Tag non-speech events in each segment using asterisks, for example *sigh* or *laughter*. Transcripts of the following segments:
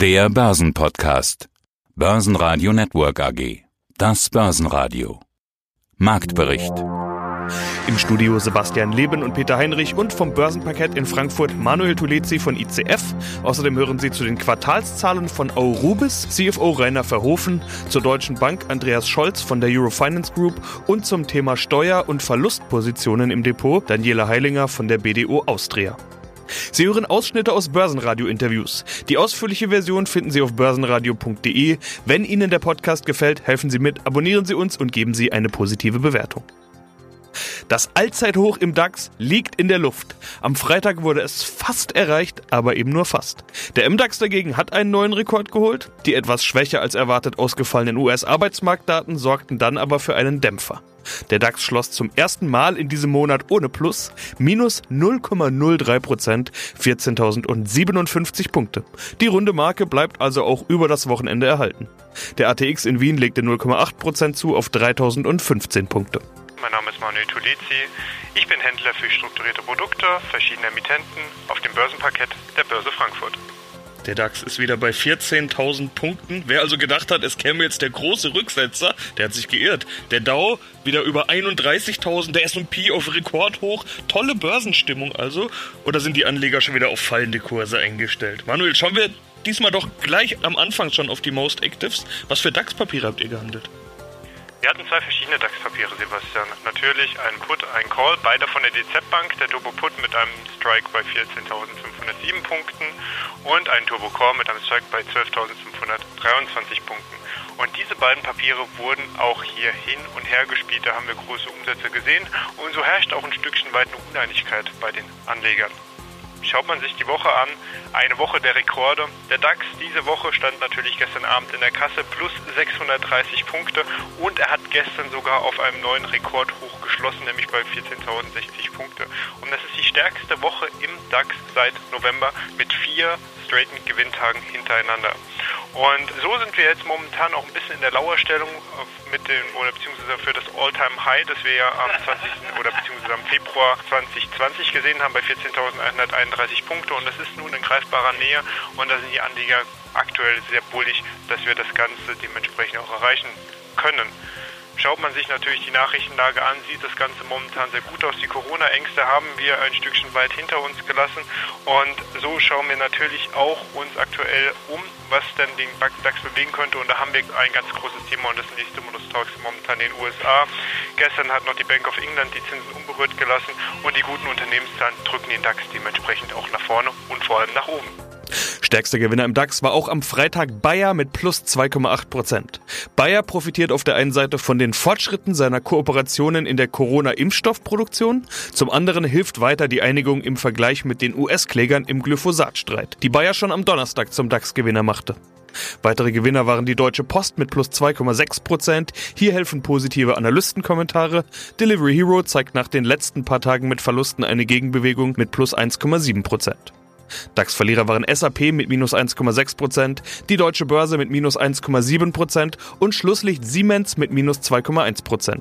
Der Börsenpodcast. Börsenradio Network AG. Das Börsenradio. Marktbericht. Im Studio Sebastian Leben und Peter Heinrich und vom Börsenparkett in Frankfurt Manuel Tulezi von ICF. Außerdem hören Sie zu den Quartalszahlen von Aurubis, CFO Rainer Verhofen, zur Deutschen Bank Andreas Scholz von der Eurofinance Group und zum Thema Steuer- und Verlustpositionen im Depot Daniela Heilinger von der BDO Austria. Sie hören Ausschnitte aus Börsenradio-Interviews. Die ausführliche Version finden Sie auf börsenradio.de. Wenn Ihnen der Podcast gefällt, helfen Sie mit, abonnieren Sie uns und geben Sie eine positive Bewertung. Das Allzeithoch im DAX liegt in der Luft. Am Freitag wurde es fast erreicht, aber eben nur fast. Der MDAX dagegen hat einen neuen Rekord geholt. Die etwas schwächer als erwartet ausgefallenen US-Arbeitsmarktdaten sorgten dann aber für einen Dämpfer. Der DAX schloss zum ersten Mal in diesem Monat ohne Plus, minus 0,03 Prozent, 14.057 Punkte. Die runde Marke bleibt also auch über das Wochenende erhalten. Der ATX in Wien legte 0,8 Prozent zu auf 3.015 Punkte. Mein Name ist Manuel Tulezi. Ich bin Händler für strukturierte Produkte, verschiedene Emittenten auf dem Börsenparkett der Börse Frankfurt. Der DAX ist wieder bei 14.000 Punkten. Wer also gedacht hat, es käme jetzt der große Rücksetzer, der hat sich geirrt. Der Dow wieder über 31.000, der S&P auf Rekordhoch. Tolle Börsenstimmung also. Oder sind die Anleger schon wieder auf fallende Kurse eingestellt? Manuel, schauen wir diesmal doch gleich am Anfang schon auf die Most Actives. Was für DAX-Papiere habt ihr gehandelt? Wir hatten zwei verschiedene DAX-Papiere, Sebastian. Natürlich ein Put, ein Call, beide von der DZ Bank, der Turbo Put mit einem Strike bei 14.507 Punkten und ein Turbo Call mit einem Strike bei 12.523 Punkten. Und diese beiden Papiere wurden auch hier hin und her gespielt, da haben wir große Umsätze gesehen und so herrscht auch ein Stückchen weit eine Uneinigkeit bei den Anlegern. Schaut man sich die Woche an, eine Woche der Rekorde. Der DAX diese Woche stand natürlich gestern Abend in der Kasse plus 630 Punkte und er hat gestern sogar auf einem neuen Rekordhoch geschlossen, nämlich bei 14.060 Punkte. Und das ist die stärkste Woche im DAX seit November mit vier straighten Gewinntagen hintereinander. Und so sind wir jetzt momentan auch ein bisschen in der Lauerstellung mit den, oder beziehungsweise für das All-Time-High, das wir ja am 20. oder beziehungsweise am Februar 2020 gesehen haben bei 14.131 Punkte und das ist nun in greifbarer Nähe und da sind die Anleger aktuell sehr bullig, dass wir das Ganze dementsprechend auch erreichen können. Schaut man sich natürlich die Nachrichtenlage an, sieht das Ganze momentan sehr gut aus. Die Corona-Ängste haben wir ein Stückchen weit hinter uns gelassen und so schauen wir natürlich auch uns aktuell um, was denn den DAX bewegen könnte und da haben wir ein ganz großes Thema und das sind die Stimulus-Talks momentan in den USA. Gestern hat noch die Bank of England die Zinsen unberührt gelassen und die guten Unternehmenszahlen drücken den DAX dementsprechend auch nach vorne und vor allem nach oben. Stärkster Gewinner im DAX war auch am Freitag Bayer mit plus 2,8 Prozent. Bayer profitiert auf der einen Seite von den Fortschritten seiner Kooperationen in der Corona-Impfstoffproduktion, zum anderen hilft weiter die Einigung im Vergleich mit den US-Klägern im Glyphosat-Streit, die Bayer schon am Donnerstag zum DAX-Gewinner machte. Weitere Gewinner waren die Deutsche Post mit plus 2,6 Prozent. Hier helfen positive Analystenkommentare. Delivery Hero zeigt nach den letzten paar Tagen mit Verlusten eine Gegenbewegung mit plus 1,7 Prozent. DAX-Verlierer waren SAP mit minus 1,6%, die Deutsche Börse mit minus 1,7% und Schlusslicht Siemens mit minus 2,1%.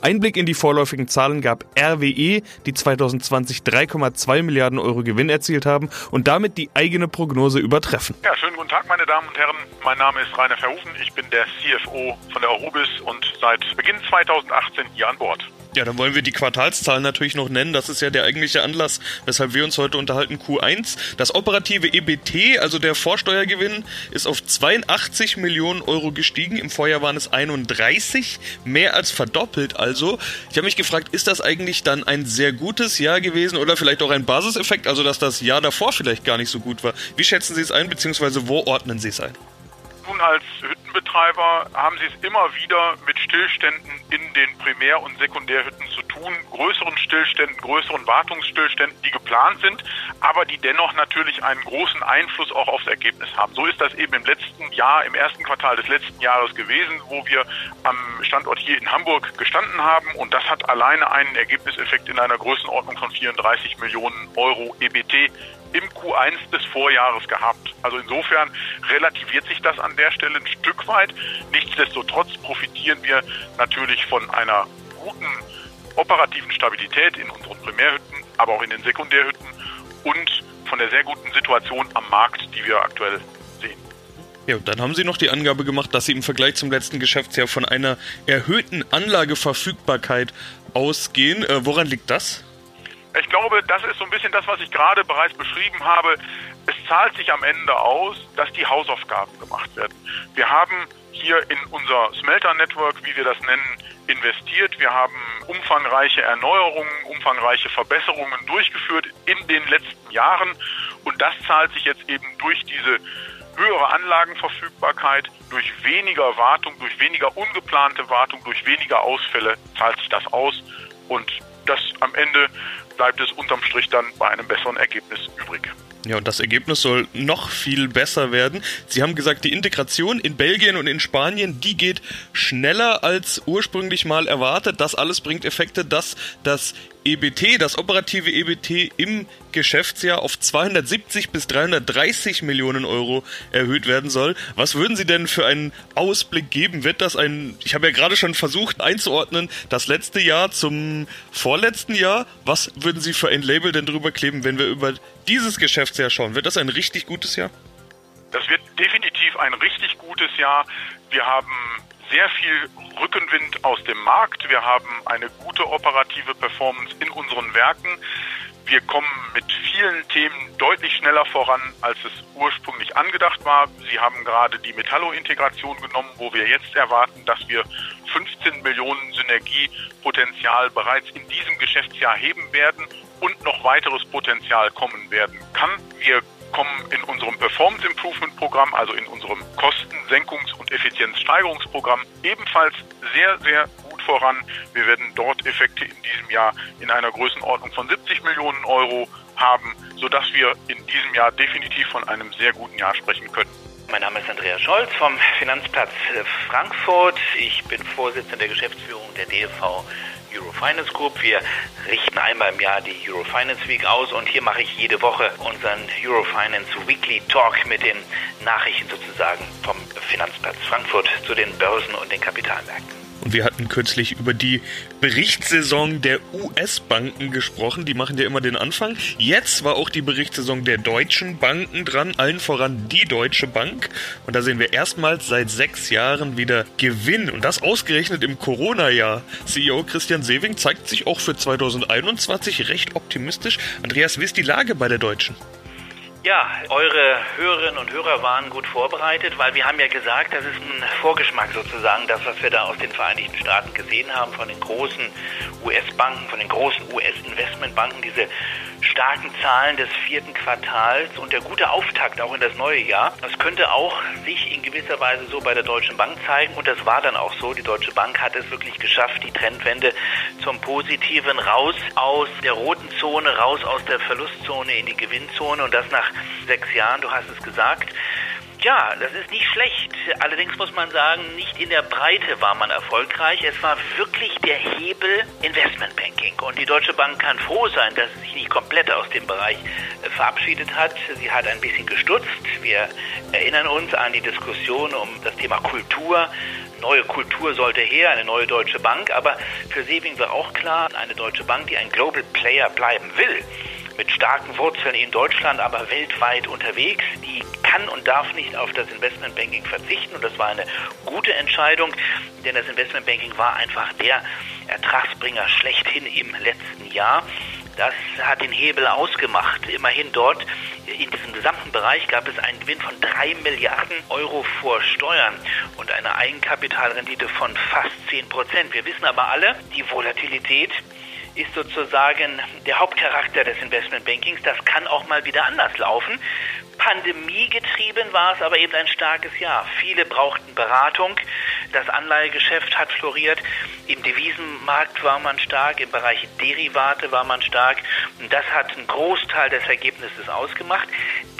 Einblick in die vorläufigen Zahlen gab RWE, die 2020 3,2 Milliarden Euro Gewinn erzielt haben und damit die eigene Prognose übertreffen. Ja, schönen guten Tag, meine Damen und Herren. Mein Name ist Rainer Verhufen. Ich bin der CFO von der Arubis und seit Beginn 2018 hier an Bord. Ja, dann wollen wir die Quartalszahlen natürlich noch nennen. Das ist ja der eigentliche Anlass, weshalb wir uns heute unterhalten. Q1. Das operative EBT, also der Vorsteuergewinn, ist auf 82 Millionen Euro gestiegen. Im Vorjahr waren es 31, mehr als verdoppelt also. Ich habe mich gefragt, ist das eigentlich dann ein sehr gutes Jahr gewesen oder vielleicht auch ein Basiseffekt, also dass das Jahr davor vielleicht gar nicht so gut war? Wie schätzen Sie es ein, beziehungsweise wo ordnen Sie es ein? Nun als Hüttenbetreiber haben sie es immer wieder mit Stillständen in den Primär- und Sekundärhütten zu tun, größeren Stillständen, größeren Wartungsstillständen, die geplant sind, aber die dennoch natürlich einen großen Einfluss auch aufs Ergebnis haben. So ist das eben im letzten Jahr, im ersten Quartal des letzten Jahres gewesen, wo wir am Standort hier in Hamburg gestanden haben und das hat alleine einen Ergebniseffekt in einer Größenordnung von 34 Millionen Euro EBT im Q1 des Vorjahres gehabt. Also insofern relativiert sich das an der Stelle ein Stück weit. Nichtsdestotrotz profitieren wir natürlich von einer guten operativen Stabilität in unseren Primärhütten, aber auch in den Sekundärhütten und von der sehr guten Situation am Markt, die wir aktuell sehen. Ja, und dann haben Sie noch die Angabe gemacht, dass Sie im Vergleich zum letzten Geschäftsjahr von einer erhöhten Anlageverfügbarkeit ausgehen. Äh, woran liegt das? Ich glaube, das ist so ein bisschen das, was ich gerade bereits beschrieben habe. Es zahlt sich am Ende aus, dass die Hausaufgaben gemacht werden. Wir haben hier in unser Smelter-Network, wie wir das nennen, investiert. Wir haben umfangreiche Erneuerungen, umfangreiche Verbesserungen durchgeführt in den letzten Jahren. Und das zahlt sich jetzt eben durch diese höhere Anlagenverfügbarkeit, durch weniger Wartung, durch weniger ungeplante Wartung, durch weniger Ausfälle zahlt sich das aus. Und das am Ende bleibt es unterm Strich dann bei einem besseren Ergebnis übrig. Ja, und das Ergebnis soll noch viel besser werden. Sie haben gesagt, die Integration in Belgien und in Spanien, die geht schneller als ursprünglich mal erwartet. Das alles bringt Effekte, dass das EBT, das operative EBT im Geschäftsjahr auf 270 bis 330 Millionen Euro erhöht werden soll. Was würden Sie denn für einen Ausblick geben? Wird das ein, ich habe ja gerade schon versucht einzuordnen, das letzte Jahr zum vorletzten Jahr. Was würden Sie für ein Label denn drüber kleben, wenn wir über dieses Geschäftsjahr schauen? Wird das ein richtig gutes Jahr? Das wird definitiv ein richtig gutes Jahr. Wir haben sehr viel Rückenwind aus dem Markt. Wir haben eine gute operative Performance in unseren Werken. Wir kommen mit vielen Themen deutlich schneller voran, als es ursprünglich angedacht war. Sie haben gerade die Metallo-Integration genommen, wo wir jetzt erwarten, dass wir 15 Millionen Synergiepotenzial bereits in diesem Geschäftsjahr heben werden und noch weiteres Potenzial kommen werden kann. Wir kommen in unserem Performance Improvement Programm, also in unserem Kostensenkungs- und Effizienzsteigerungsprogramm ebenfalls sehr, sehr gut voran. Wir werden dort Effekte in diesem Jahr in einer Größenordnung von 70 Millionen Euro haben, sodass wir in diesem Jahr definitiv von einem sehr guten Jahr sprechen können. Mein Name ist Andreas Scholz vom Finanzplatz Frankfurt. Ich bin Vorsitzender der Geschäftsführung der DLV Eurofinance Group. Wir richten einmal im Jahr die Eurofinance Week aus und hier mache ich jede Woche unseren Eurofinance Weekly Talk mit den Nachrichten sozusagen vom Finanzplatz Frankfurt zu den Börsen und den Kapitalmärkten. Und wir hatten kürzlich über die Berichtssaison der US-Banken gesprochen. Die machen ja immer den Anfang. Jetzt war auch die Berichtssaison der deutschen Banken dran, allen voran die Deutsche Bank. Und da sehen wir erstmals seit sechs Jahren wieder Gewinn. Und das ausgerechnet im Corona-Jahr. CEO Christian Sewing zeigt sich auch für 2021 recht optimistisch. Andreas, wie ist die Lage bei der Deutschen? Ja, eure Hörerinnen und Hörer waren gut vorbereitet, weil wir haben ja gesagt, das ist ein Vorgeschmack sozusagen, das, was wir da aus den Vereinigten Staaten gesehen haben, von den großen US-Banken, von den großen US-Investmentbanken, diese starken Zahlen des vierten Quartals und der gute Auftakt auch in das neue Jahr. Das könnte auch sich in gewisser Weise so bei der Deutschen Bank zeigen und das war dann auch so. Die Deutsche Bank hat es wirklich geschafft, die Trendwende zum Positiven raus aus der roten Zone, raus aus der Verlustzone in die Gewinnzone und das nach sechs Jahren, du hast es gesagt. Ja, das ist nicht schlecht. Allerdings muss man sagen, nicht in der Breite war man erfolgreich. Es war wirklich der Hebel Investmentbanking. Und die Deutsche Bank kann froh sein, dass sie sich nicht komplett aus dem Bereich äh, verabschiedet hat. Sie hat ein bisschen gestutzt. Wir erinnern uns an die Diskussion um das Thema Kultur. Neue Kultur sollte her, eine neue Deutsche Bank. Aber für Sebing war auch klar, eine Deutsche Bank, die ein Global Player bleiben will, mit starken Wurzeln in Deutschland, aber weltweit unterwegs, die kann und darf nicht auf das Investmentbanking verzichten. Und das war eine gute Entscheidung, denn das Investmentbanking war einfach der Ertragsbringer schlechthin im letzten Jahr. Das hat den Hebel ausgemacht. Immerhin dort in diesem gesamten Bereich gab es einen Gewinn von 3 Milliarden Euro vor Steuern und eine Eigenkapitalrendite von fast 10 Prozent. Wir wissen aber alle, die Volatilität ist sozusagen der Hauptcharakter des Investmentbankings. Das kann auch mal wieder anders laufen. Pandemiegetrieben war es aber eben ein starkes Jahr. Viele brauchten Beratung. Das Anleihegeschäft hat floriert. Im Devisenmarkt war man stark. Im Bereich Derivate war man stark. Und das hat einen Großteil des Ergebnisses ausgemacht.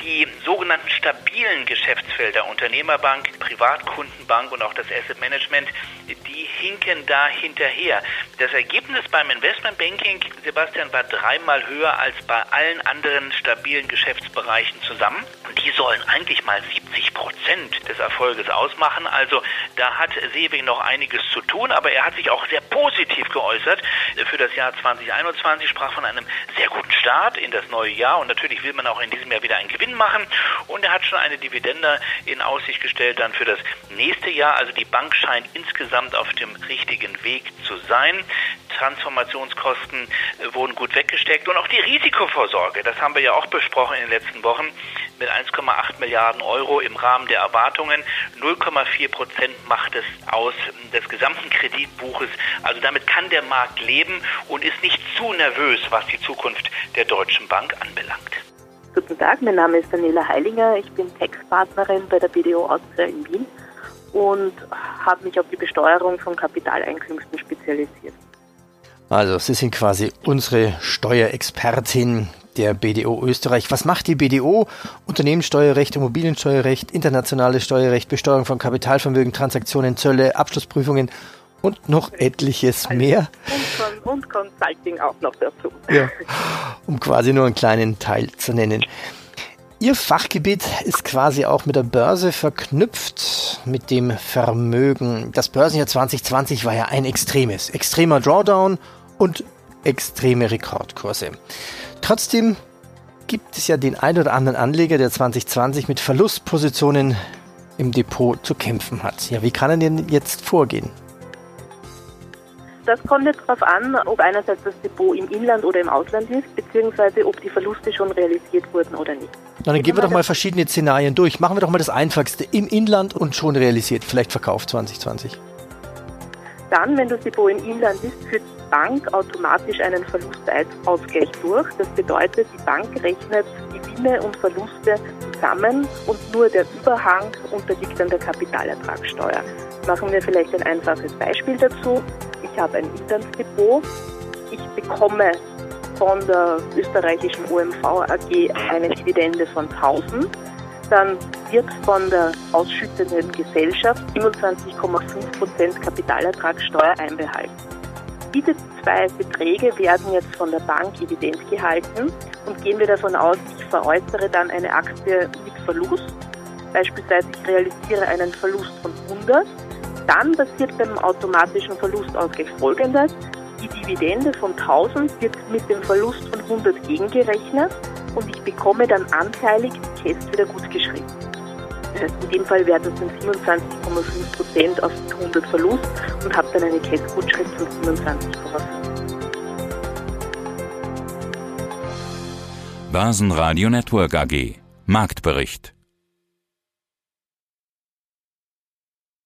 Die sogenannten stabilen Geschäftsfelder, Unternehmerbank, Privatkundenbank und auch das Asset Management, die hinken da hinterher. Das Ergebnis beim Investmentbanking, Sebastian, war dreimal höher als bei allen anderen stabilen Geschäftsbereichen zusammen. die sollen eigentlich mal 70 Prozent des Erfolges ausmachen. Also da hat Seewing noch einiges zu tun, aber er hat sich auch sehr positiv geäußert für das Jahr 2021, sprach von einem sehr guten Start in das neue Jahr und natürlich will man auch in diesem Jahr wieder einen Gewinn machen und er hat schon eine Dividende in Aussicht gestellt dann für das nächste Jahr. Also die Bank scheint insgesamt auf dem richtigen Weg zu sein. Transformationskosten wurden gut weggesteckt und auch die Risikovorsorge, das haben wir ja auch besprochen in den letzten Wochen, mit 1,8 Milliarden Euro im Rahmen der Erwartungen. 0,4 Prozent macht es aus des gesamten Kreditbuches. Also damit kann der Markt leben und ist nicht zu nervös, was die Zukunft der Deutschen Bank anbelangt. Guten Tag, mein Name ist Daniela Heilinger. Ich bin Textpartnerin bei der BDO Austria in Wien und habe mich auf die Besteuerung von Kapitaleinkünften spezialisiert. Also, Sie sind quasi unsere Steuerexpertin der BDO Österreich. Was macht die BDO? Unternehmenssteuerrecht, Immobiliensteuerrecht, internationales Steuerrecht, Besteuerung von Kapitalvermögen, Transaktionen, Zölle, Abschlussprüfungen und noch etliches mehr. Und, und Consulting auch noch dazu. Ja, *laughs* um quasi nur einen kleinen Teil zu nennen. Ihr Fachgebiet ist quasi auch mit der Börse verknüpft, mit dem Vermögen. Das Börsenjahr 2020 war ja ein extremes, extremer Drawdown und extreme Rekordkurse. Trotzdem gibt es ja den ein oder anderen Anleger, der 2020 mit Verlustpositionen im Depot zu kämpfen hat. Ja, wie kann er denn jetzt vorgehen? Das kommt jetzt darauf an, ob einerseits das Depot im Inland oder im Ausland ist, beziehungsweise ob die Verluste schon realisiert wurden oder nicht. Na, dann gehen wir doch mal verschiedene Szenarien durch. Machen wir doch mal das Einfachste. Im Inland und schon realisiert, vielleicht verkauft 2020. Dann, wenn das Depot im Inland ist, führt die Bank automatisch einen Verlustausgleich durch. Das bedeutet, die Bank rechnet Gewinne und Verluste zusammen und nur der Überhang unterliegt dann der Kapitalertragssteuer. Machen wir vielleicht ein einfaches Beispiel dazu. Ich habe ein Inlandsdepot. Ich bekomme von der österreichischen OMV AG eine Dividende von 1000. Dann wird von der ausschüttenden Gesellschaft 27,5% Kapitalertragssteuer einbehalten. Diese zwei Beträge werden jetzt von der Bank evident gehalten und gehen wir davon aus, ich veräußere dann eine Aktie mit Verlust. Beispielsweise ich realisiere einen Verlust von 100 dann passiert beim automatischen Verlustausgleich folgendes. Die Dividende von 1000 wird mit dem Verlust von 100 gegengerechnet und ich bekomme dann anteilig die Käst wieder gut geschrieben. In dem Fall wäre das dann 27,5% auf 100 Verlust und habe dann eine Kästgutschrift von 27,5. Börsenradio Network AG Marktbericht